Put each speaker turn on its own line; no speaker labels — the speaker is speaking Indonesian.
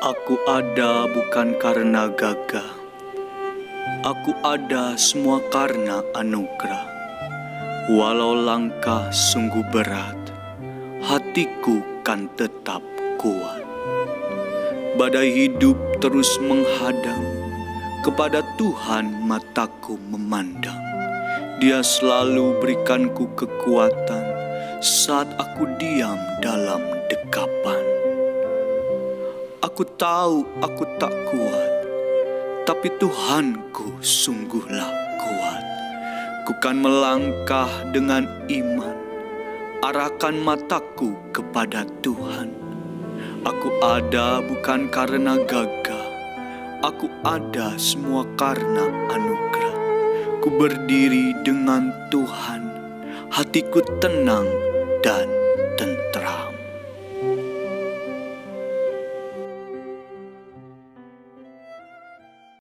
Aku ada bukan karena gagah. Aku ada semua karena anugerah. Walau langkah sungguh berat, hatiku kan tetap kuat. Badai hidup terus menghadang, kepada Tuhan mataku memandang. Dia selalu berikanku kekuatan saat aku diam dalam dekapan. Aku tahu aku tak kuat, tapi Tuhanku sungguhlah kuat. Kukan melangkah dengan iman, arahkan mataku kepada Tuhan. Aku ada bukan karena gagah, aku ada semua karena anugerah. Ku berdiri dengan Tuhan, hatiku tenang dan